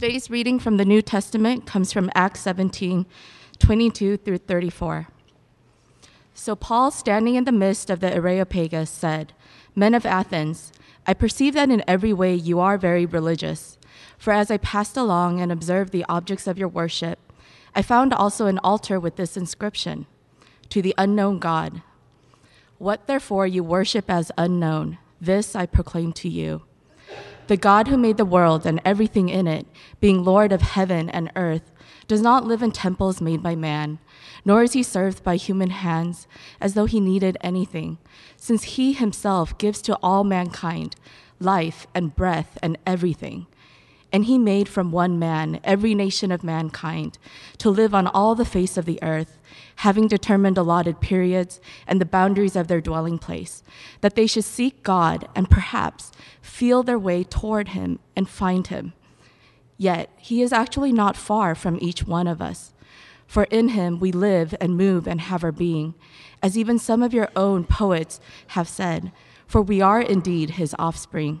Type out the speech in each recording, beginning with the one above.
Today's reading from the New Testament comes from Acts 17 22 through 34. So Paul, standing in the midst of the Areopagus, said, Men of Athens, I perceive that in every way you are very religious. For as I passed along and observed the objects of your worship, I found also an altar with this inscription To the unknown God. What therefore you worship as unknown, this I proclaim to you. The God who made the world and everything in it, being Lord of heaven and earth, does not live in temples made by man, nor is he served by human hands as though he needed anything, since he himself gives to all mankind life and breath and everything. And he made from one man every nation of mankind to live on all the face of the earth, having determined allotted periods and the boundaries of their dwelling place, that they should seek God and perhaps feel their way toward him and find him. Yet he is actually not far from each one of us. For in him we live and move and have our being, as even some of your own poets have said, for we are indeed his offspring.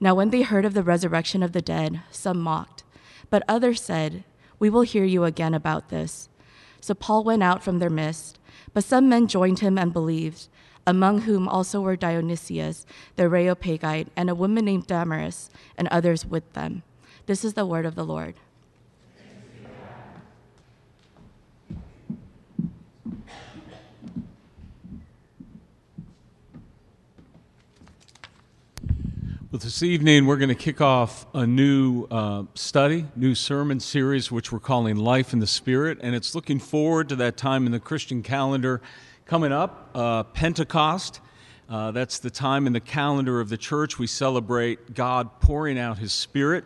Now, when they heard of the resurrection of the dead, some mocked, but others said, We will hear you again about this. So Paul went out from their midst, but some men joined him and believed, among whom also were Dionysius, the Areopagite, and a woman named Damaris, and others with them. This is the word of the Lord. Well, this evening we're going to kick off a new uh, study, new sermon series, which we're calling Life in the Spirit. And it's looking forward to that time in the Christian calendar coming up, uh, Pentecost. Uh, that's the time in the calendar of the church we celebrate God pouring out his Spirit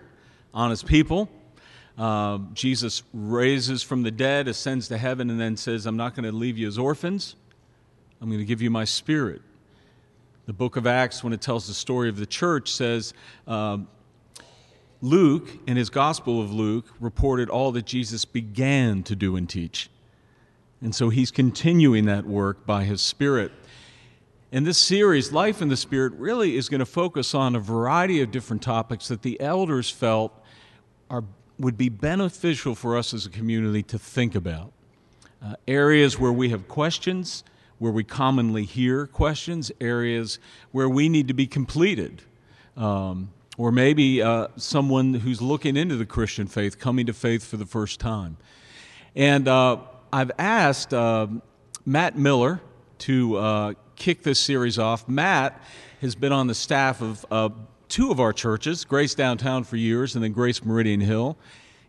on his people. Uh, Jesus raises from the dead, ascends to heaven, and then says, I'm not going to leave you as orphans. I'm going to give you my Spirit. The book of Acts, when it tells the story of the church, says um, Luke, in his Gospel of Luke, reported all that Jesus began to do and teach. And so he's continuing that work by his Spirit. And this series, Life in the Spirit, really is going to focus on a variety of different topics that the elders felt are, would be beneficial for us as a community to think about. Uh, areas where we have questions, where we commonly hear questions, areas where we need to be completed. Um, or maybe uh, someone who's looking into the Christian faith, coming to faith for the first time. And uh, I've asked uh, Matt Miller to uh, kick this series off. Matt has been on the staff of two of our churches, Grace Downtown for years, and then Grace Meridian Hill.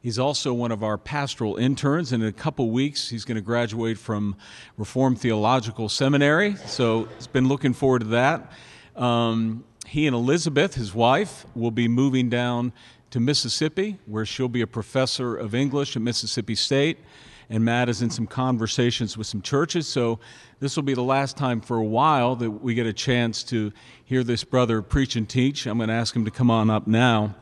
He's also one of our pastoral interns, and in a couple weeks, he's going to graduate from Reformed Theological Seminary. So he's been looking forward to that. Um, he and Elizabeth, his wife, will be moving down to Mississippi, where she'll be a professor of English at Mississippi State. And Matt is in some conversations with some churches. So this will be the last time for a while that we get a chance to hear this brother preach and teach. I'm going to ask him to come on up now.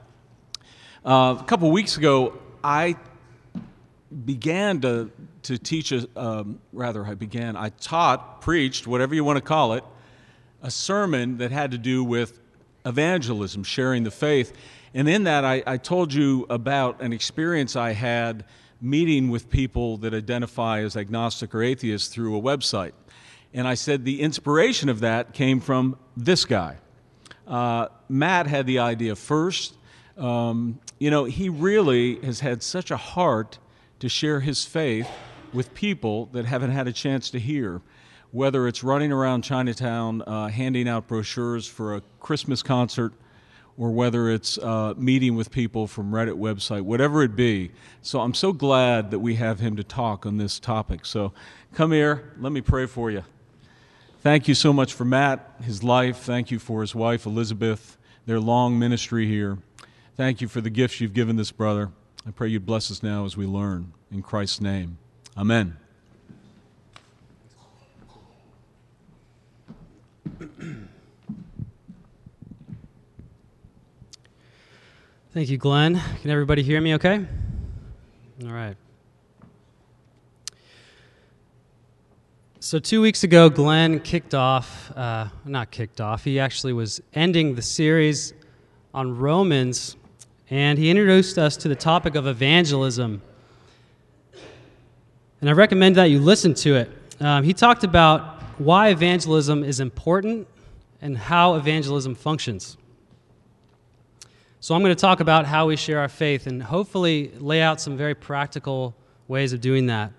Uh, a couple weeks ago, I began to, to teach, a, um, rather, I began, I taught, preached, whatever you want to call it, a sermon that had to do with evangelism, sharing the faith. And in that, I, I told you about an experience I had meeting with people that identify as agnostic or atheist through a website. And I said the inspiration of that came from this guy. Uh, Matt had the idea first. Um, you know, he really has had such a heart to share his faith with people that haven't had a chance to hear. Whether it's running around Chinatown uh, handing out brochures for a Christmas concert, or whether it's uh, meeting with people from Reddit website, whatever it be. So I'm so glad that we have him to talk on this topic. So come here, let me pray for you. Thank you so much for Matt, his life. Thank you for his wife, Elizabeth, their long ministry here. Thank you for the gifts you've given this brother. I pray you'd bless us now as we learn. In Christ's name, amen. Thank you, Glenn. Can everybody hear me okay? All right. So, two weeks ago, Glenn kicked off, uh, not kicked off, he actually was ending the series on Romans, and he introduced us to the topic of evangelism. And I recommend that you listen to it. Um, he talked about why evangelism is important and how evangelism functions. So, I'm going to talk about how we share our faith and hopefully lay out some very practical ways of doing that.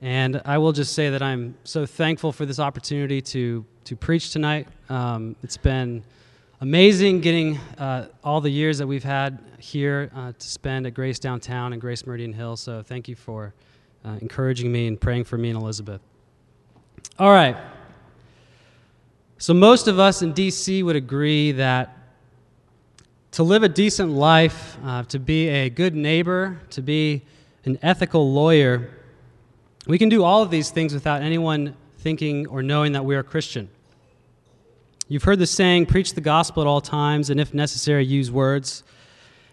And I will just say that I'm so thankful for this opportunity to, to preach tonight. Um, it's been amazing getting uh, all the years that we've had here uh, to spend at Grace Downtown and Grace Meridian Hill. So, thank you for uh, encouraging me and praying for me and Elizabeth. All right. So, most of us in DC would agree that to live a decent life, uh, to be a good neighbor, to be an ethical lawyer, we can do all of these things without anyone thinking or knowing that we are Christian. You've heard the saying, preach the gospel at all times, and if necessary, use words.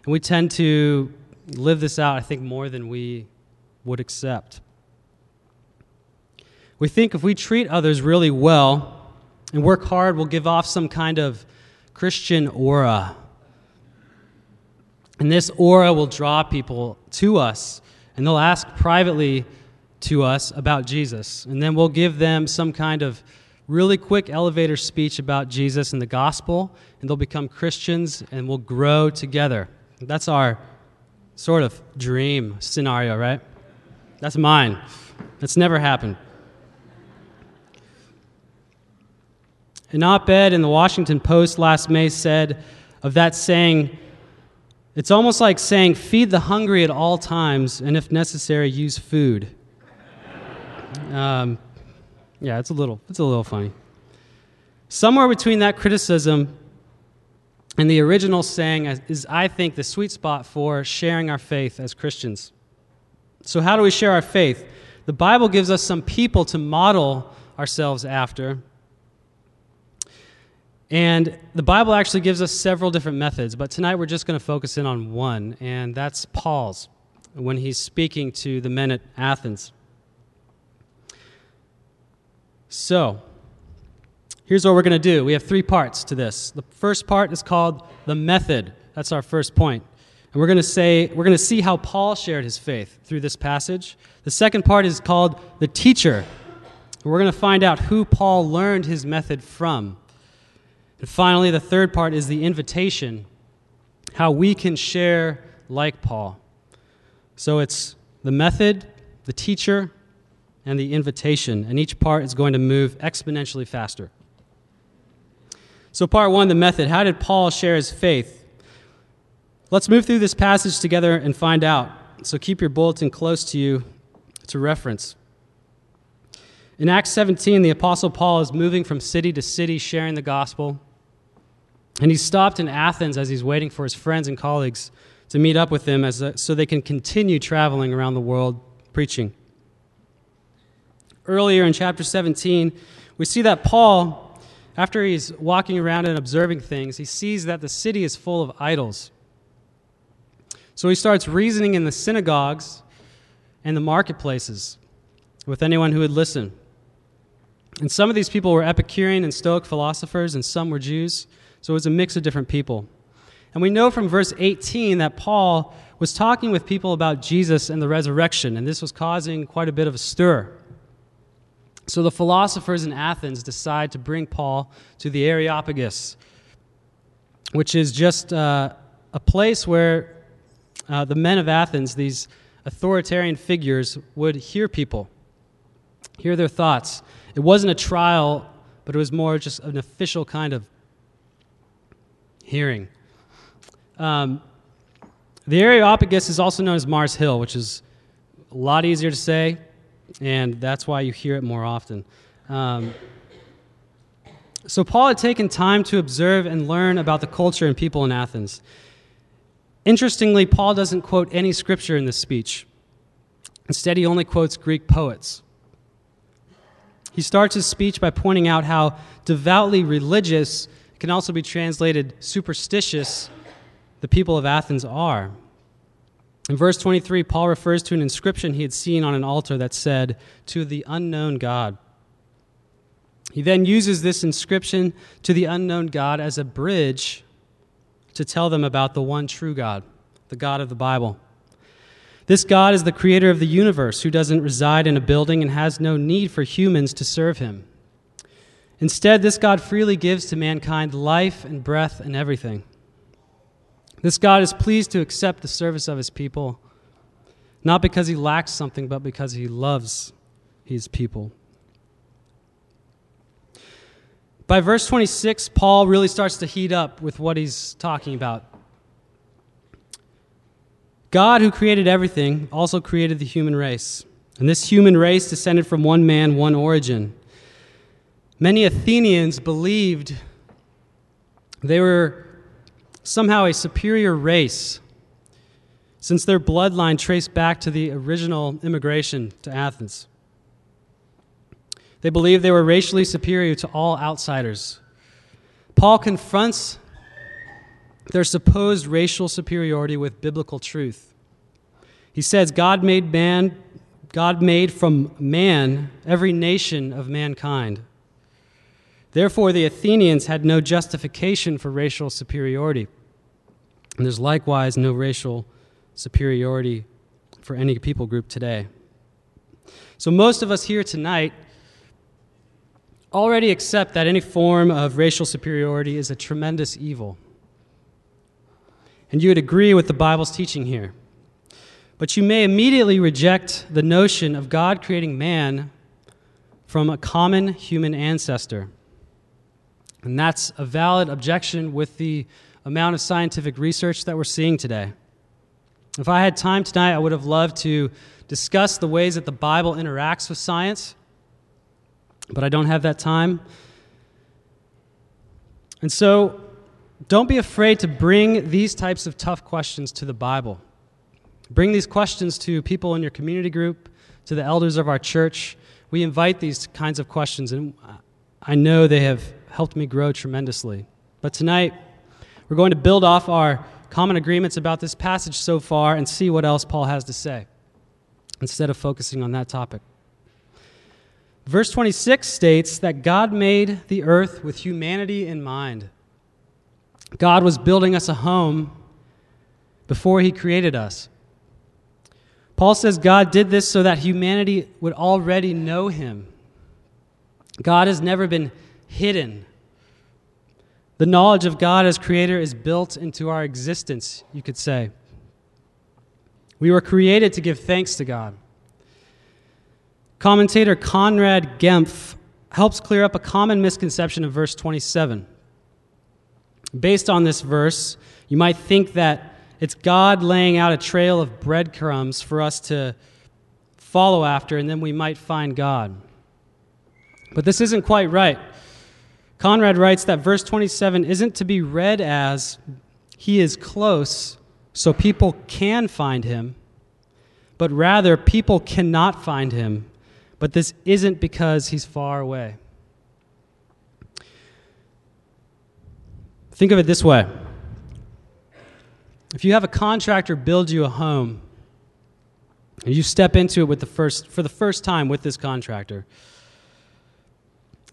And we tend to live this out, I think, more than we would accept. We think if we treat others really well and work hard, we'll give off some kind of Christian aura. And this aura will draw people to us, and they'll ask privately to us about Jesus. And then we'll give them some kind of really quick elevator speech about Jesus and the gospel, and they'll become Christians and we'll grow together. That's our sort of dream scenario, right? That's mine. That's never happened. An op ed in the Washington Post last May said of that saying, it's almost like saying, feed the hungry at all times, and if necessary, use food. Um, yeah, it's a little, it's a little funny. Somewhere between that criticism and the original saying is, I think, the sweet spot for sharing our faith as Christians. So, how do we share our faith? The Bible gives us some people to model ourselves after. And the Bible actually gives us several different methods, but tonight we're just going to focus in on one, and that's Paul's when he's speaking to the men at Athens. So, here's what we're going to do. We have three parts to this. The first part is called the method. That's our first point. And we're going to say we're going to see how Paul shared his faith through this passage. The second part is called the teacher. We're going to find out who Paul learned his method from. And finally, the third part is the invitation how we can share like Paul. So it's the method, the teacher, and the invitation, and each part is going to move exponentially faster. So, part one, the method. How did Paul share his faith? Let's move through this passage together and find out. So, keep your bulletin close to you to reference. In Acts 17, the Apostle Paul is moving from city to city sharing the gospel. And he stopped in Athens as he's waiting for his friends and colleagues to meet up with him as a, so they can continue traveling around the world preaching. Earlier in chapter 17, we see that Paul, after he's walking around and observing things, he sees that the city is full of idols. So he starts reasoning in the synagogues and the marketplaces with anyone who would listen. And some of these people were Epicurean and Stoic philosophers, and some were Jews. So it was a mix of different people. And we know from verse 18 that Paul was talking with people about Jesus and the resurrection, and this was causing quite a bit of a stir. So the philosophers in Athens decide to bring Paul to the Areopagus, which is just uh, a place where uh, the men of Athens, these authoritarian figures, would hear people, hear their thoughts. It wasn't a trial, but it was more just an official kind of hearing. Um, the Areopagus is also known as Mars Hill, which is a lot easier to say, and that's why you hear it more often. Um, so, Paul had taken time to observe and learn about the culture and people in Athens. Interestingly, Paul doesn't quote any scripture in this speech. Instead, he only quotes Greek poets. He starts his speech by pointing out how devoutly religious can also be translated superstitious the people of Athens are. In verse 23, Paul refers to an inscription he had seen on an altar that said, To the unknown God. He then uses this inscription to the unknown God as a bridge to tell them about the one true God, the God of the Bible. This God is the creator of the universe who doesn't reside in a building and has no need for humans to serve him. Instead, this God freely gives to mankind life and breath and everything. This God is pleased to accept the service of his people, not because he lacks something, but because he loves his people. By verse 26, Paul really starts to heat up with what he's talking about. God, who created everything, also created the human race. And this human race descended from one man, one origin. Many Athenians believed they were somehow a superior race since their bloodline traced back to the original immigration to Athens. They believed they were racially superior to all outsiders. Paul confronts their supposed racial superiority with biblical truth. He says God made man God made from man every nation of mankind. Therefore the Athenians had no justification for racial superiority. And there's likewise no racial superiority for any people group today. So most of us here tonight already accept that any form of racial superiority is a tremendous evil. And you would agree with the Bible's teaching here. But you may immediately reject the notion of God creating man from a common human ancestor. And that's a valid objection with the amount of scientific research that we're seeing today. If I had time tonight, I would have loved to discuss the ways that the Bible interacts with science but I don't have that time. And so, don't be afraid to bring these types of tough questions to the Bible. Bring these questions to people in your community group, to the elders of our church. We invite these kinds of questions, and I know they have helped me grow tremendously. But tonight, we're going to build off our common agreements about this passage so far and see what else Paul has to say instead of focusing on that topic. Verse 26 states that God made the earth with humanity in mind. God was building us a home before he created us. Paul says God did this so that humanity would already know him. God has never been hidden. The knowledge of God as creator is built into our existence, you could say. We were created to give thanks to God. Commentator Conrad Gempf helps clear up a common misconception of verse 27. Based on this verse, you might think that it's God laying out a trail of breadcrumbs for us to follow after, and then we might find God. But this isn't quite right. Conrad writes that verse 27 isn't to be read as he is close so people can find him, but rather people cannot find him but this isn't because he's far away. Think of it this way if you have a contractor build you a home, and you step into it with the first, for the first time with this contractor,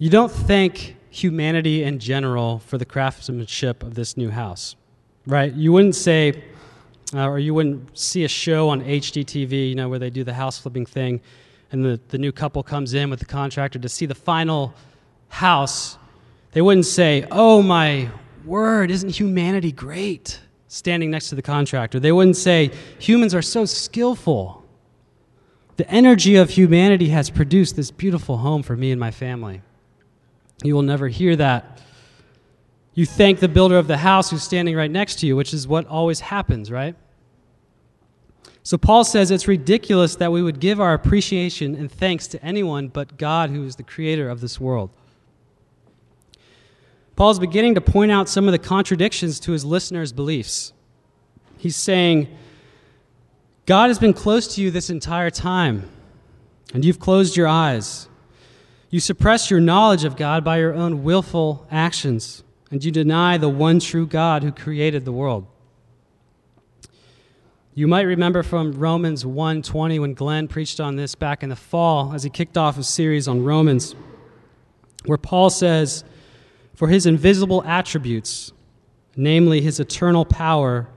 you don't thank humanity in general for the craftsmanship of this new house, right? You wouldn't say, uh, or you wouldn't see a show on HGTV, you know, where they do the house flipping thing, and the, the new couple comes in with the contractor to see the final house, they wouldn't say, Oh my word, isn't humanity great? Standing next to the contractor. They wouldn't say, Humans are so skillful. The energy of humanity has produced this beautiful home for me and my family. You will never hear that. You thank the builder of the house who's standing right next to you, which is what always happens, right? So Paul says it's ridiculous that we would give our appreciation and thanks to anyone but God, who is the creator of this world. Paul's beginning to point out some of the contradictions to his listeners' beliefs. He's saying, God has been close to you this entire time, and you've closed your eyes. You suppress your knowledge of God by your own willful actions, and you deny the one true God who created the world. You might remember from Romans 1:20 when Glenn preached on this back in the fall as he kicked off a series on Romans where Paul says, "For his invisible attributes, namely his eternal power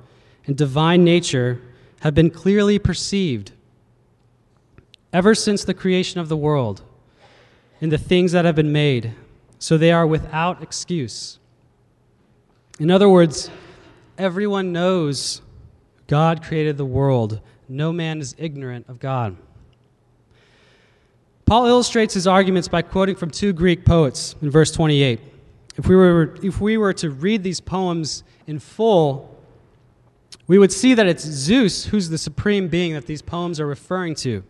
and divine nature, have been clearly perceived ever since the creation of the world in the things that have been made, so they are without excuse." In other words, everyone knows God created the world. No man is ignorant of God. Paul illustrates his arguments by quoting from two Greek poets in verse 28. If we were, if we were to read these poems in full, we would see that it's Zeus who's the supreme being that these poems are referring to.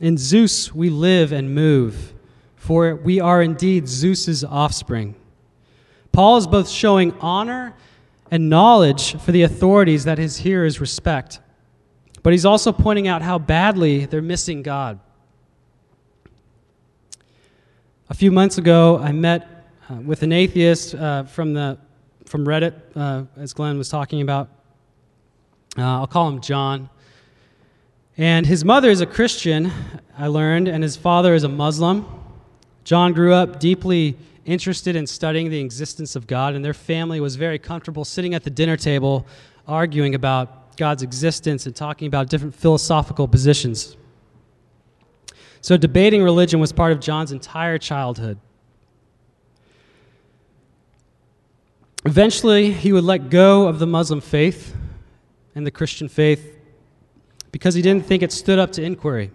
In Zeus we live and move, for we are indeed Zeus's offspring. Paul is both showing honor and knowledge for the authorities that his hearers respect. But he's also pointing out how badly they're missing God. A few months ago, I met uh, with an atheist uh, from, the, from Reddit, uh, as Glenn was talking about. Uh, I'll call him John. And his mother is a Christian, I learned, and his father is a Muslim. John grew up deeply interested in studying the existence of God, and their family was very comfortable sitting at the dinner table arguing about God's existence and talking about different philosophical positions. So, debating religion was part of John's entire childhood. Eventually, he would let go of the Muslim faith and the Christian faith because he didn't think it stood up to inquiry.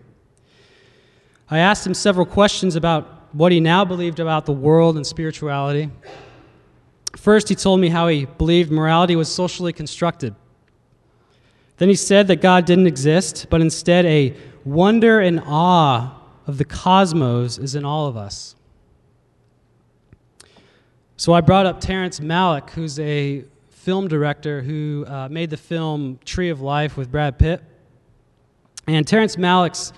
I asked him several questions about what he now believed about the world and spirituality. First, he told me how he believed morality was socially constructed. Then he said that God didn't exist, but instead a wonder and awe of the cosmos is in all of us. So I brought up Terrence Malick, who's a film director who uh, made the film Tree of Life with Brad Pitt. And Terrence Malick's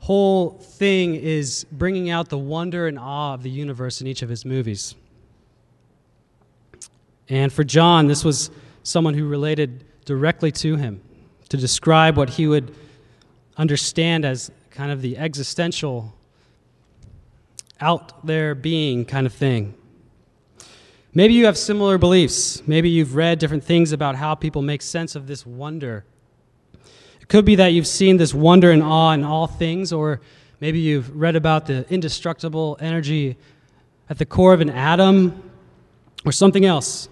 whole thing is bringing out the wonder and awe of the universe in each of his movies. And for John, this was someone who related directly to him to describe what he would understand as kind of the existential, out there being kind of thing. Maybe you have similar beliefs. Maybe you've read different things about how people make sense of this wonder could be that you've seen this wonder and awe in all things, or maybe you've read about the indestructible energy at the core of an atom, or something else.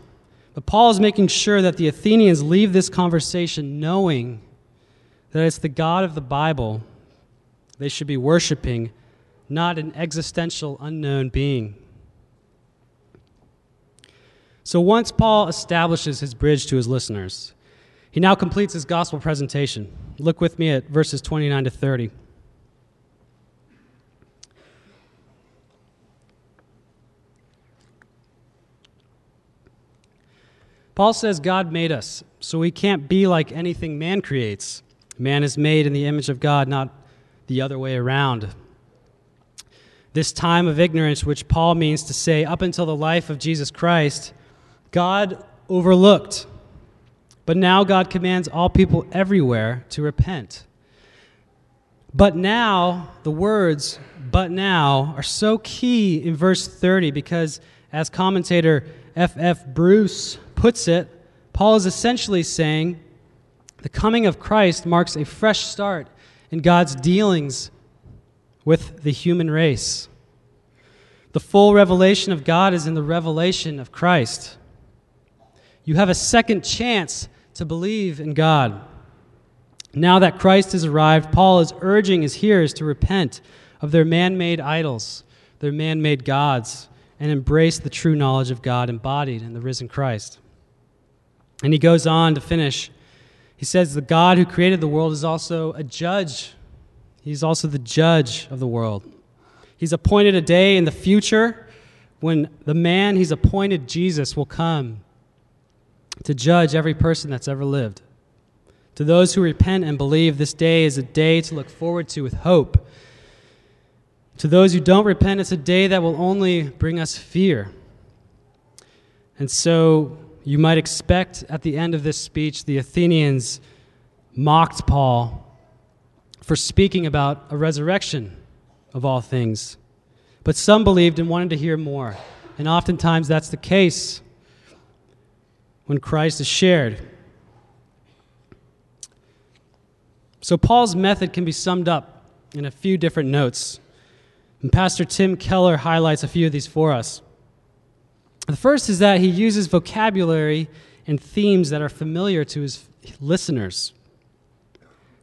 But Paul is making sure that the Athenians leave this conversation knowing that it's the God of the Bible they should be worshiping, not an existential unknown being. So once Paul establishes his bridge to his listeners, he now completes his gospel presentation. Look with me at verses 29 to 30. Paul says God made us, so we can't be like anything man creates. Man is made in the image of God, not the other way around. This time of ignorance, which Paul means to say up until the life of Jesus Christ, God overlooked but now God commands all people everywhere to repent. But now, the words, but now, are so key in verse 30 because, as commentator F.F. F. Bruce puts it, Paul is essentially saying the coming of Christ marks a fresh start in God's dealings with the human race. The full revelation of God is in the revelation of Christ. You have a second chance to believe in God. Now that Christ has arrived, Paul is urging his hearers to repent of their man made idols, their man made gods, and embrace the true knowledge of God embodied in the risen Christ. And he goes on to finish. He says, The God who created the world is also a judge. He's also the judge of the world. He's appointed a day in the future when the man he's appointed, Jesus, will come to judge every person that's ever lived. To those who repent and believe, this day is a day to look forward to with hope. To those who don't repent, it's a day that will only bring us fear. And so you might expect at the end of this speech, the Athenians mocked Paul for speaking about a resurrection of all things. But some believed and wanted to hear more. And oftentimes that's the case when Christ is shared. So, Paul's method can be summed up in a few different notes. And Pastor Tim Keller highlights a few of these for us. The first is that he uses vocabulary and themes that are familiar to his listeners.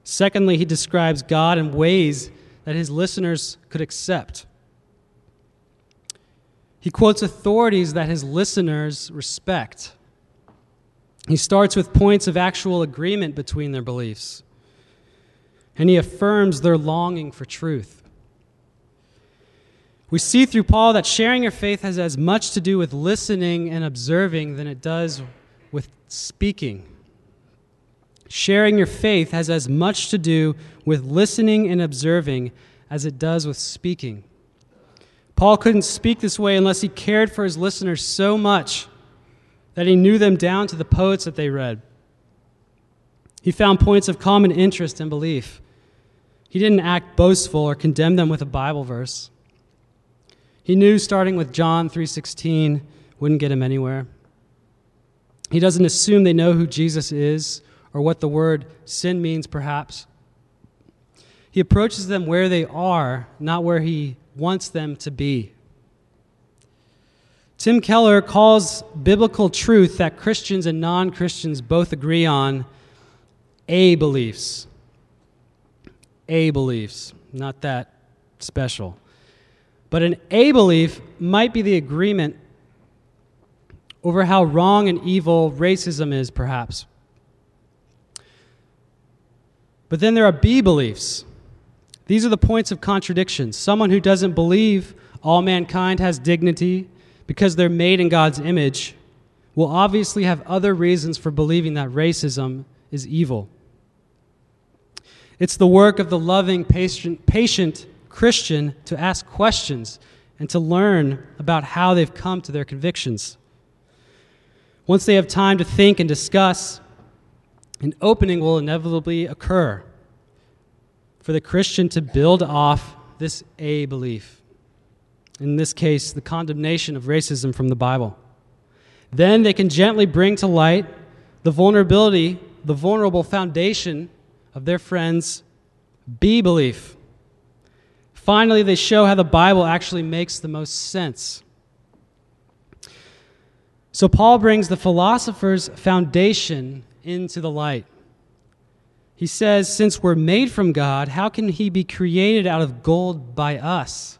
Secondly, he describes God in ways that his listeners could accept. He quotes authorities that his listeners respect. He starts with points of actual agreement between their beliefs, and he affirms their longing for truth. We see through Paul that sharing your faith has as much to do with listening and observing than it does with speaking. Sharing your faith has as much to do with listening and observing as it does with speaking. Paul couldn't speak this way unless he cared for his listeners so much that he knew them down to the poets that they read. He found points of common interest and belief. He didn't act boastful or condemn them with a Bible verse. He knew starting with John 3:16 wouldn't get him anywhere. He doesn't assume they know who Jesus is or what the word sin means perhaps. He approaches them where they are, not where he wants them to be. Tim Keller calls biblical truth that Christians and non Christians both agree on a beliefs. A beliefs, not that special. But an A belief might be the agreement over how wrong and evil racism is, perhaps. But then there are B beliefs. These are the points of contradiction. Someone who doesn't believe all mankind has dignity because they're made in God's image will obviously have other reasons for believing that racism is evil. It's the work of the loving, patient, patient Christian to ask questions and to learn about how they've come to their convictions. Once they have time to think and discuss, an opening will inevitably occur for the Christian to build off this A belief. In this case, the condemnation of racism from the Bible. Then they can gently bring to light the vulnerability, the vulnerable foundation of their friends' B belief. Finally, they show how the Bible actually makes the most sense. So, Paul brings the philosopher's foundation into the light. He says, Since we're made from God, how can he be created out of gold by us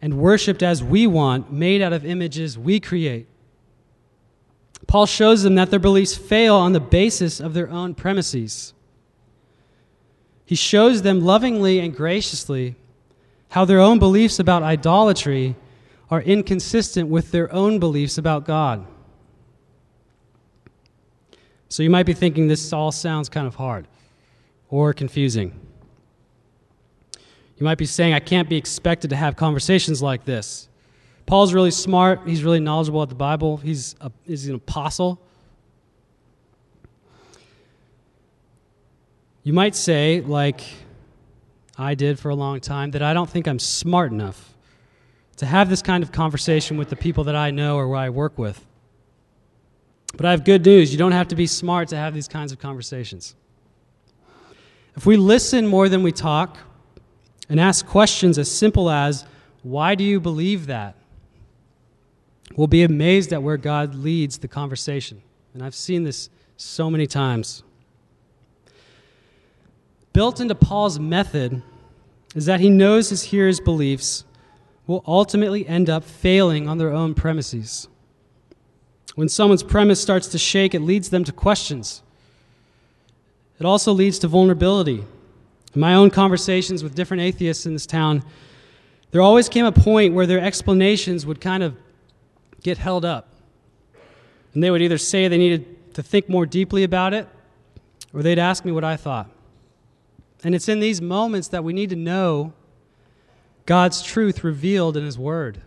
and worshiped as we want, made out of images we create? Paul shows them that their beliefs fail on the basis of their own premises. He shows them lovingly and graciously how their own beliefs about idolatry are inconsistent with their own beliefs about God. So you might be thinking this all sounds kind of hard or confusing. You might be saying, I can't be expected to have conversations like this. Paul's really smart, he's really knowledgeable at the Bible, he's, a, he's an apostle. You might say, like I did for a long time, that I don't think I'm smart enough to have this kind of conversation with the people that I know or where I work with. But I have good news. You don't have to be smart to have these kinds of conversations. If we listen more than we talk and ask questions as simple as, Why do you believe that? we'll be amazed at where God leads the conversation. And I've seen this so many times. Built into Paul's method is that he knows his hearers' beliefs will ultimately end up failing on their own premises. When someone's premise starts to shake, it leads them to questions. It also leads to vulnerability. In my own conversations with different atheists in this town, there always came a point where their explanations would kind of get held up. And they would either say they needed to think more deeply about it, or they'd ask me what I thought. And it's in these moments that we need to know God's truth revealed in His Word.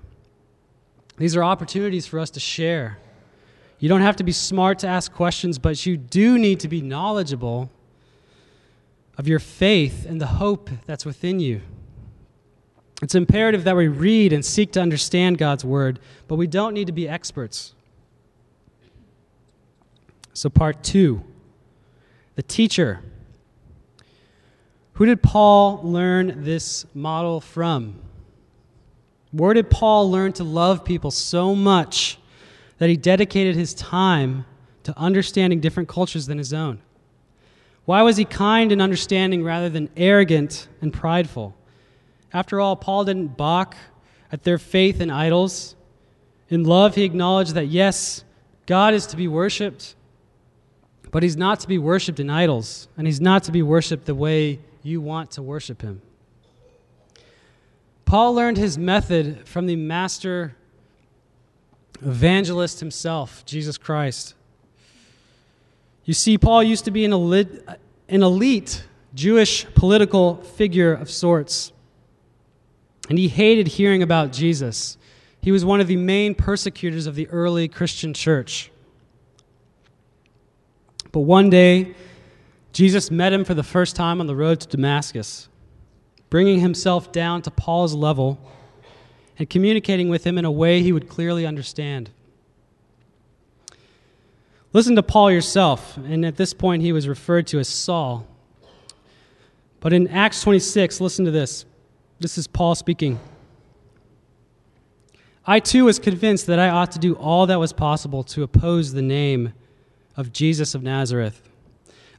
These are opportunities for us to share. You don't have to be smart to ask questions, but you do need to be knowledgeable of your faith and the hope that's within you. It's imperative that we read and seek to understand God's Word, but we don't need to be experts. So, part two the teacher. Who did Paul learn this model from? Where did Paul learn to love people so much that he dedicated his time to understanding different cultures than his own? Why was he kind and understanding rather than arrogant and prideful? After all, Paul didn't balk at their faith in idols. In love, he acknowledged that yes, God is to be worshiped, but he's not to be worshiped in idols, and he's not to be worshiped the way you want to worship him. Paul learned his method from the master evangelist himself, Jesus Christ. You see, Paul used to be an elite, an elite Jewish political figure of sorts, and he hated hearing about Jesus. He was one of the main persecutors of the early Christian church. But one day, Jesus met him for the first time on the road to Damascus, bringing himself down to Paul's level and communicating with him in a way he would clearly understand. Listen to Paul yourself, and at this point he was referred to as Saul. But in Acts 26, listen to this. This is Paul speaking. I too was convinced that I ought to do all that was possible to oppose the name of Jesus of Nazareth.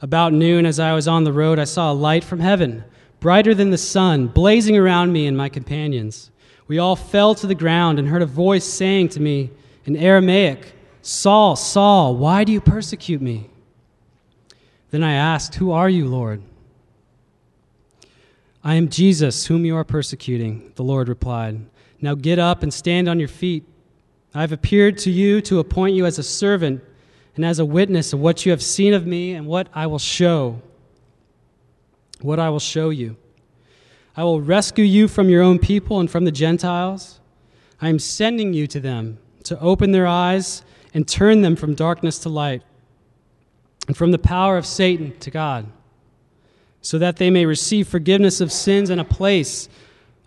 About noon, as I was on the road, I saw a light from heaven, brighter than the sun, blazing around me and my companions. We all fell to the ground and heard a voice saying to me in Aramaic, Saul, Saul, why do you persecute me? Then I asked, Who are you, Lord? I am Jesus, whom you are persecuting, the Lord replied. Now get up and stand on your feet. I have appeared to you to appoint you as a servant and as a witness of what you have seen of me and what I will show. What I will show you. I will rescue you from your own people and from the Gentiles. I am sending you to them to open their eyes and turn them from darkness to light and from the power of Satan to God, so that they may receive forgiveness of sins and a place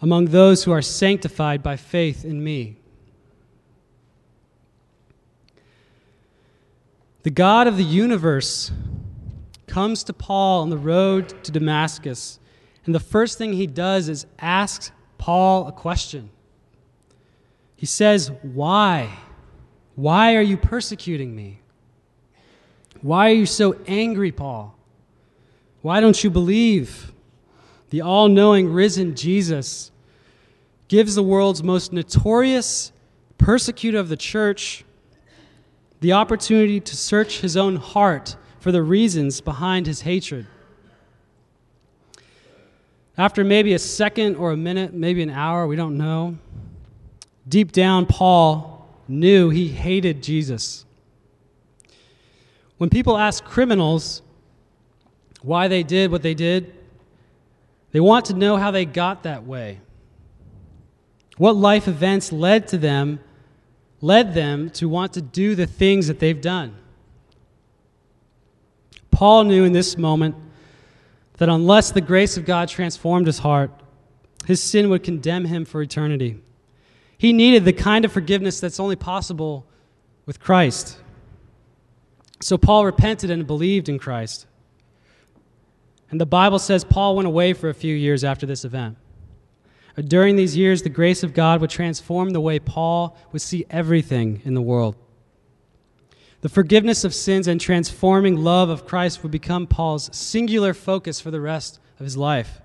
among those who are sanctified by faith in me. The God of the universe comes to Paul on the road to Damascus, and the first thing he does is ask Paul a question. He says, Why? Why are you persecuting me? Why are you so angry, Paul? Why don't you believe? The all knowing, risen Jesus gives the world's most notorious persecutor of the church the opportunity to search his own heart for the reasons behind his hatred. After maybe a second or a minute, maybe an hour, we don't know, deep down, Paul knew he hated Jesus. When people ask criminals why they did what they did, they want to know how they got that way. What life events led to them led them to want to do the things that they've done. Paul knew in this moment that unless the grace of God transformed his heart, his sin would condemn him for eternity. He needed the kind of forgiveness that's only possible with Christ. So Paul repented and believed in Christ. And the Bible says Paul went away for a few years after this event. During these years, the grace of God would transform the way Paul would see everything in the world. The forgiveness of sins and transforming love of Christ would become Paul's singular focus for the rest of his life.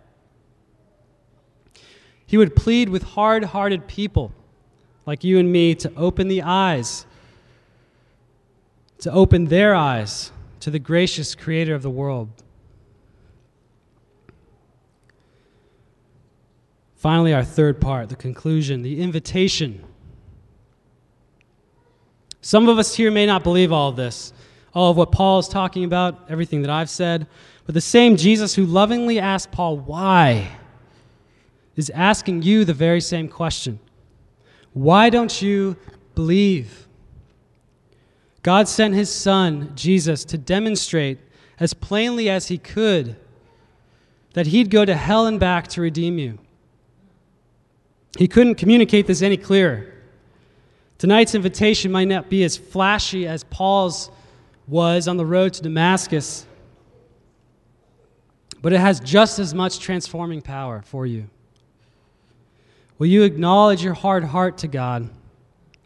He would plead with hard hearted people like you and me to open the eyes, to open their eyes to the gracious creator of the world. Finally, our third part, the conclusion, the invitation. Some of us here may not believe all of this, all of what Paul is talking about, everything that I've said, but the same Jesus who lovingly asked Paul why is asking you the very same question. Why don't you believe? God sent his son, Jesus, to demonstrate as plainly as he could that he'd go to hell and back to redeem you. He couldn't communicate this any clearer. Tonight's invitation might not be as flashy as Paul's was on the road to Damascus, but it has just as much transforming power for you. Will you acknowledge your hard heart to God?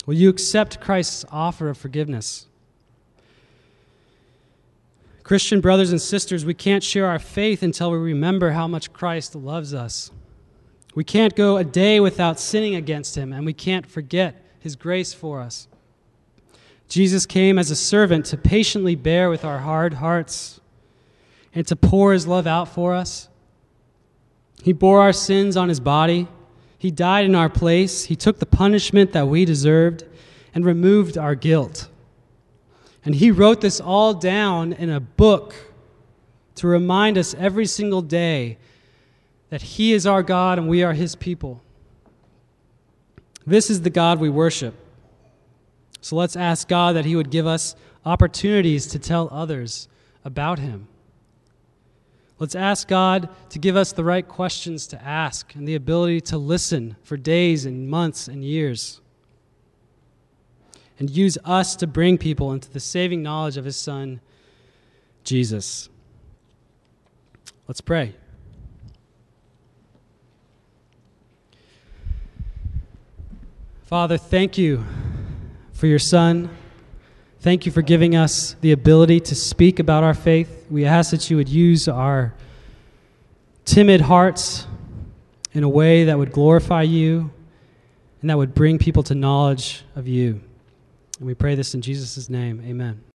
Will you accept Christ's offer of forgiveness? Christian brothers and sisters, we can't share our faith until we remember how much Christ loves us. We can't go a day without sinning against him, and we can't forget his grace for us. Jesus came as a servant to patiently bear with our hard hearts and to pour his love out for us. He bore our sins on his body. He died in our place. He took the punishment that we deserved and removed our guilt. And he wrote this all down in a book to remind us every single day that he is our God and we are his people. This is the God we worship. So let's ask God that he would give us opportunities to tell others about him. Let's ask God to give us the right questions to ask and the ability to listen for days and months and years and use us to bring people into the saving knowledge of his son, Jesus. Let's pray. Father, thank you for your son. Thank you for giving us the ability to speak about our faith. We ask that you would use our timid hearts in a way that would glorify you and that would bring people to knowledge of you. And we pray this in Jesus' name. Amen.